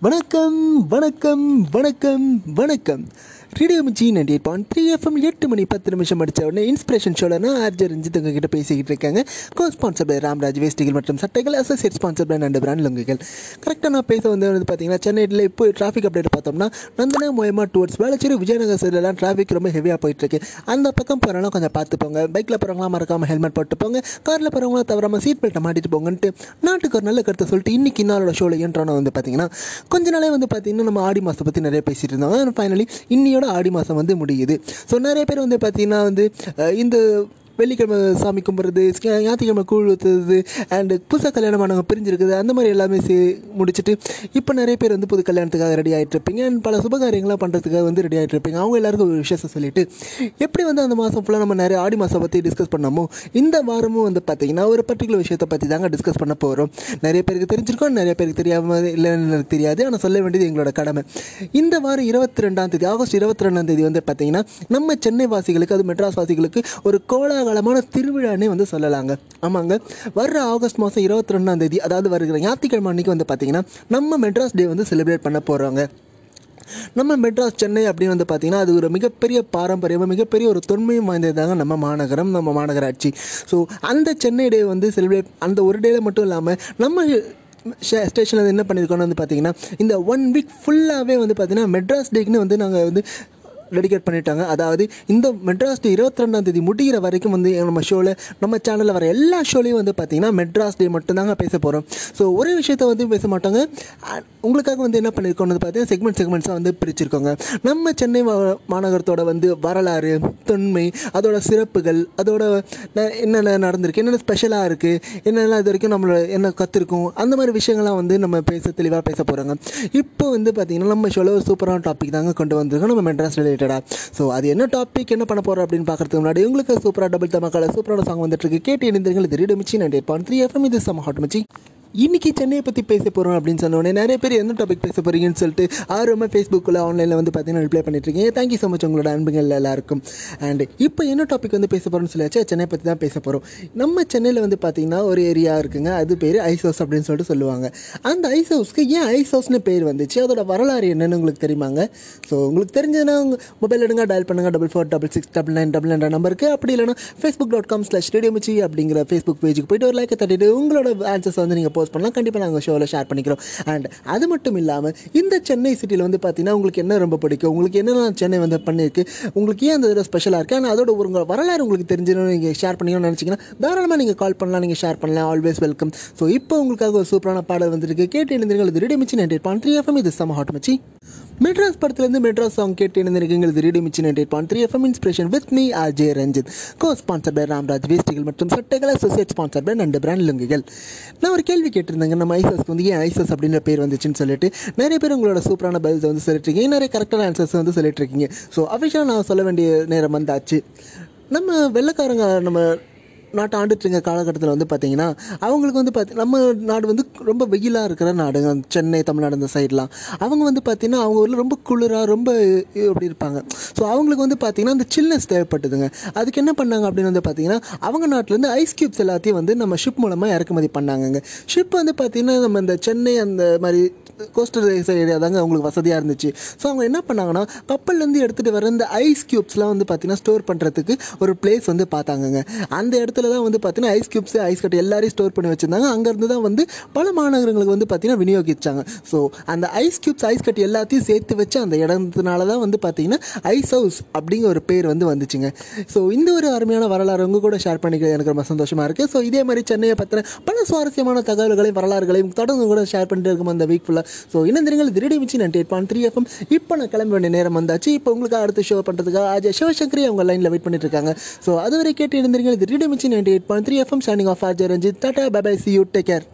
வணக்கம் வணக்கம் வணக்கம் வணக்கம். Radio Mirchi ninety eight point three FM எட்டு மணி பத்து நிமிஷம் அடித்த உடனே இன்ஸ்பிரேஷன் ஷோவில் நான் ஆர்ஜி ரஞ்சித் உங்ககிட்ட பேசிக்கிட்டு இருக்காங்க. கோ ஸ்பான்சர் பை ராம்ராஜ் வேஸ்டிகள் மற்றும் சட்டைகள் associate sponsor by Nandu brand லுங்குகள். கரெக்டாக நான் பேச வந்து வந்து பார்த்தீங்கன்னா சென்னையில் இப்போ டிராஃபிக் அப்டேட் பார்த்தோம்னா நந்தனா மோயமா டுவர்ட்ஸ் வேளச்சேரி விஜயநகர் சைட்லலாம் டிராஃபிக் ரொம்ப ஹெவியாக போயிட்டுருக்கு. அந்த பக்கம் போகிறவங்க கொஞ்சம் பார்த்து போங்க பைக்கில் போகிறவங்களாம் மறக்காமல் ஹெல்மெட் போட்டு போங்க காரில் போகிறவங்களாம் தவறாமல் சீட் பெல்ட்டை மாட்டிட்டு போங்கன்ட்டு நாட்டுக்கு ஒரு நல்ல கருத்தை சொல்லிட்டு இன்னைக்கு இன்னாலோட ஷோவில் ஏன்றோன்னு வந்து பார்த்தீங்கன்னா கொஞ்ச நாளே வந்து பார்த்தீங்கன்னா நம்ம ஆடி மாதத்தை பற்றி நிறைய பேசிட்டு இருந்தாங்க ஃபைனலி இன்னியோட ஆடி மாதம் வந்து முடியுது. ஸோ நிறைய பேர் வந்து பார்த்தீங்கன்னா வந்து இந்த வெள்ளிக்கிழமை சாமி கும்பிட்றது ஞாயிற்றுக்கிழமை கூழ் ஊற்றுறது அண்டு புதுசாக கல்யாணமானவங்க பிரிஞ்சிருக்குது அந்த மாதிரி எல்லாமே சே முடிச்சுட்டு இப்போ நிறைய பேர் வந்து புது கல்யாணத்துக்காக ரெடி ஆகிட்டு இருப்பீங்க அண்ட் பல சுபகாரியங்களாக பண்ணுறதுக்காக வந்து ரெடி ஆகிட்ருப்பீங்க அவங்க எல்லாருக்கும் ஒரு விஷயத்தை சொல்லிட்டு எப்படி வந்து அந்த மாதம் ஃபுல்லாக நம்ம நிறைய ஆடி மாதம் பற்றி டிஸ்கஸ் பண்ணமோ இந்த வாரமும் வந்து பார்த்தீங்கன்னா ஒரு பர்டிகுலர் விஷயத்தை பற்றி தாங்க டிஸ்கஸ் பண்ண போகிறோம் நிறைய பேருக்கு தெரிஞ்சிருக்கோம் நிறைய பேருக்கு தெரியாமல் இல்லைன்னு எனக்கு தெரியாது ஆனால் சொல்ல வேண்டியது எங்களோட கடமை. இந்த வாரம் இருபத்தி ரெண்டாம் தேதி ஆகஸ்ட் இருபத்தி ரெண்டாம் தேதி வந்து பார்த்தீங்கன்னா நம்ம சென்னை வாசிகளுக்கு அது மெட்ராஸ் வாசிகளுக்கு ஒரு கோலாகலமான திருவிழானே வந்து சொல்லலாங்க. ஆமாங்க. வர்ற ஆகஸ்ட் மாதம் இருபத்தி ரெண்டாம் தேதி அதாவது வருகிற ஞாயிற்றுக்கிழமை அன்னைக்கு வந்து பார்த்தீங்கன்னா நம்ம மெட்ராஸ் டே வந்து செலிப்ரேட் பண்ண போகிறாங்க நம்ம மெட்ராஸ் சென்னை அப்படின்னு வந்து பார்த்திங்கன்னா அது ஒரு மிகப்பெரிய பாரம்பரியமாக மிகப்பெரிய ஒரு தொன்மையும் வாய்ந்ததாங்க நம்ம மாநகரம் நம்ம மாநகராட்சி. ஸோ அந்த சென்னை டே வந்து செலிப்ரேட் அந்த ஒரு டேல மட்டும் இல்லாமல் நம்ம ஸ்டேஷனில் என்ன பண்ணியிருக்கோம்னு வந்து பார்த்தீங்கன்னா இந்த ஒன் வீக் ஃபுல்லாகவே வந்து பார்த்தீங்கன்னா மெட்ராஸ் டேக்குன்னு வந்து நாங்கள் வந்து டெடிகேட் பண்ணிட்டாங்க. அதாவது இந்த மெட்ராஸ் டே இருபத்தி ரெண்டாம் தேதி முடிகிற வரைக்கும் வந்து நம்ம ஷோவில் நம்ம சேனலில் வர எல்லா ஷோலையும் வந்து பார்த்திங்கன்னா மெட்ராஸ் டே மட்டும்தாங்க பேச போகிறோம் ஸோ ஒரே விஷயத்த வந்து பேச மாட்டாங்க. உங்களுக்காக வந்து என்ன பண்ணியிருக்கோம்னு பார்த்தீங்கன்னா செக்மெண்ட் செக்மெண்ட்ஸாக வந்து பிரிச்சிருக்கோங்க. நம்ம சென்னை மா- மாநகரத்தோட வந்து வரலாறு தொன்மை அதோட சிறப்புகள் அதோட என்னென்ன நடந்திருக்கு என்னென்ன ஸ்பெஷலாக இருக்குது என்னென்ன இது வரைக்கும் நம்மளோட என்ன கற்றுருக்கும் அந்த மாதிரி விஷயங்கள்லாம் வந்து நம்ம பேச தெளிவாக பேச போகிறாங்க இப்போ வந்து பார்த்திங்கன்னா நம்ம ஷோவில் சூப்பரான டாபிக் தாங்க கொண்டு வந்திருக்கோம். நம்ம மெட்ராஸ் ரிலேட்டடாக ஸோ அது என்ன டாபிக் என்ன பண்ண போகிறோம் அப்படின்னு பார்க்கறதுக்கு முன்னாடி உங்களுக்கு சூப்பராக டபுள் தமக்கால சூப்பரான சாங் வந்துட்டு இருக்கு. கேட்டு இணைந்தீர்கள் இது Mirchi ninety eight point three FM இது சம ஹாட் மிச்சி. இன்றைக்கி சென்னையை பற்றி பேச போகிறோம் அப்படின்னு சொன்ன உடனே நிறைய பேர் எந்த டாபிக் பேச போகிறீங்கன்னு சொல்லிட்டு ஆர்வமாக ஃபேஸ்புக்கில் ஆன்லைனில் வந்து பார்த்தீங்கன்னா ரிப்ளை பண்ணிட்டு இருக்கீங்க. தேங்க்யூ ஸோ மச் உங்களோட அன்புகள் எல்லாருக்கும். அண்ட் இப்போ என்ன டாபிக் வந்து பேச போகிறோம்னு சொல்லியாச்சு? சென்னை பற்றி தான் பேச போகிறோம் நம்ம சென்னையில் வந்து பார்த்திங்கன்னா ஒரு ஏரியா இருக்குங்க. அது பேர் ஐஸ் ஹவுஸ் அப்படின்னு சொல்லிட்டு சொல்லுவாங்க. அந்த ஐஸ் ஹவுஸ்க்கு ஏன் ஐஸ் ஹவுஸ்னு பேர் வந்துச்சு? அதோட வரலாறு என்னென்னு உங்களுக்கு தெரியுமாங்க? ஸோ உங்களுக்கு தெரிஞ்சதுன்னா மொபைல் எடுங்க டயல் பண்ணுங்கள் double four double six double nine double nine நம்பருக்கு அப்படி இல்லைனா Facebook dot com slash radio Mirchi அப்படிங்கிற ஃபேஸ்புக் பேஜுக்கு போய்ட்டு ஒரு லைக்கை தட்டிட்டு உங்களோட ஆன்சர்ஸ் வந்து நீங்கள் போஸ்ட் பண்ணலாம். கண்டிப்பாக நாங்கள் ஷோவில் ஷேர் பண்ணிக்கிறோம். அண்ட் அது மட்டும் இல்லாமல் இந்த சென்னை சிட்டியில் வந்து பார்த்தீங்கன்னா உங்களுக்கு என்ன ரொம்ப பிடிக்கும்? உங்களுக்கு என்னென்ன சென்னை வந்து பண்ணியிருக்கு உங்களுக்கு ஏன் அந்த இதில் ஸ்பெஷலாக இருக்குது ஆனால் அதோட ஒரு உங்கள் வரலாறு உங்களுக்கு தெரிஞ்சிடணும் நீங்கள் ஷேர் பண்ணிக்கணும்னு நினச்சிங்கன்னா தாராளமாக நீங்கள் கால் பண்ணலாம் நீங்கள் ஷேர் பண்ணலாம். ஆல்வேஸ் வெல்கம் ஸோ இப்போ உங்களுக்காக ஒரு சூப்பரான பாடல் வந்திருக்கு. கேட்டு எழுந்திருங்கள் இது ready மிச்சு ninety point three FM இது சம ஹாட் மச்சி. மெட்ராஸ் படத்துலேருந்து மெட்ராஸ் சாங் கேட்டு எழுந்திருக்கீங்க இது radio Mirchi ninety point three FM inspiration with me R J Ranjith co sponsor by Ramraj வேஸ்டிகள் மற்றும் சட்டைகள் அசோசியேட் ஸ்பான்சர் பை ரெண்டு பிராண்ட் லுங்குகள் நான் ஒரு கேள்வி கேட்டிருந்தேங்க. நம்ம ஐசஸ்க்கு வந்து ஏன் ஐசஸ் அப்படின்ற பேர் வந்துச்சுன்னு சொல்லிட்டு நிறைய பேர் உங்களோட சூப்பரான பதில்ஸ் வந்து சொல்லிட்டுருக்கீங்க. நிறைய கரெக்டான ஆன்சர்ஸ் வந்து சொல்லிட்டுருக்கீங்க? ஸோ அஃபிஷியலாக நான் சொல்ல வேண்டிய நேரம் வந்தாச்சு. நம்ம வெள்ளைக்காரங்க நம்ம நாட்டை ஆண்டுட்டு இருக்க காலகட்டத்தில் வந்து பார்த்தீங்கன்னா அவங்களுக்கு வந்து பார்த்தி நம்ம நாடு வந்து ரொம்ப வெயிலாக இருக்கிற நாடுங்க. சென்னை தமிழ்நாடு அந்த சைட்லாம். அவங்க வந்து பார்த்திங்கன்னா அவங்க ஊரில் ரொம்ப குளிராக ரொம்ப அப்படி இருப்பாங்க. ஸோ அவங்களுக்கு வந்து பார்த்திங்கன்னா அந்த சில்னஸ் தேவைப்பட்டதுங்க. அதுக்கு என்ன பண்ணாங்க அப்படின்னு வந்து பார்த்திங்கன்னா அவங்க நாட்டிலேருந்து ஐஸ் க்யூப்ஸ் எல்லாத்தையும் வந்து நம்ம ஷிப் மூலமாக இறக்குமதி பண்ணாங்கங்க. ஷிப் வந்து பார்த்திங்கன்னா நம்ம இந்த சென்னை அந்த மாதிரி கோஸ்டல் ஏரியா தாங்க அவங்களுக்கு வசதியாக இருந்துச்சு. ஸோ அவங்க என்ன பண்ணாங்கன்னா கப்பல்லேருந்து எடுத்துகிட்டு வர இந்த ஐஸ் க்யூப்ஸ்லாம் வந்து பார்த்தீங்கன்னா ஸ்டோர் பண்ணுறதுக்கு ஒரு பிளேஸ் வந்து பார்த்தாங்கங்க. அந்த இடத்துல தான் வந்து பார்த்தீங்கன்னா ஐஸ் கியூப்ஸ் ஐஸ் கட்டி எல்லாரையும் ஸ்டோர் பண்ணி வச்சுருந்தாங்க. அங்கேருந்து தான் வந்து பல மாநகரங்களுக்கு வந்து பார்த்தீங்கன்னா விநியோகிச்சாங்க. ஸோ அந்த ஐஸ் கியூப்ஸ் ஐஸ் கட்டி எல்லாத்தையும் சேர்த்து வச்சு அந்த இடத்துனால தான் வந்து பார்த்தீங்கன்னா ஐஸ் ஹவுஸ் அப்படிங்கிற ஒரு பேர் வந்து வந்துச்சுங்க. ஸோ இந்த ஒரு அருமையான வரலாறு உங்கள் கூட ஷேர் பண்ணிக்க எனக்கு ரொம்ப சந்தோஷமாக இருக்குது ஸோ இதே மாதிரி சென்னையை பற்றின பல சுவாரஸ்யமான தகவல்களையும் வரலாறுகளையும் தொடர்ந்து கூட ஷேர் பண்ணிட்டு இருக்கும் அந்த வீக் ஃபுல்லாக ஸோ இன்னும் திருடி மிச்சு நான் டேட் பாயிண்ட் த்ரீ எஃப்எம் இப்போ நான் கிளம்ப வேண்டிய நேரம் வந்தாச்சு. இப்போ உங்களுக்கு அடுத்த ஷோ பண்ணுறதுக்காக அஜய் சிவசங்கரி அவங்க லைனில் வெயிட் பண்ணிட்டு இருக்காங்க. ஸோ அதுவரை கேட்டு இருந்திருங்கள் திருடி மிச்சு ninety eight point three FM signing off RJ Ranjit. Tata, bye bye, see you, take care.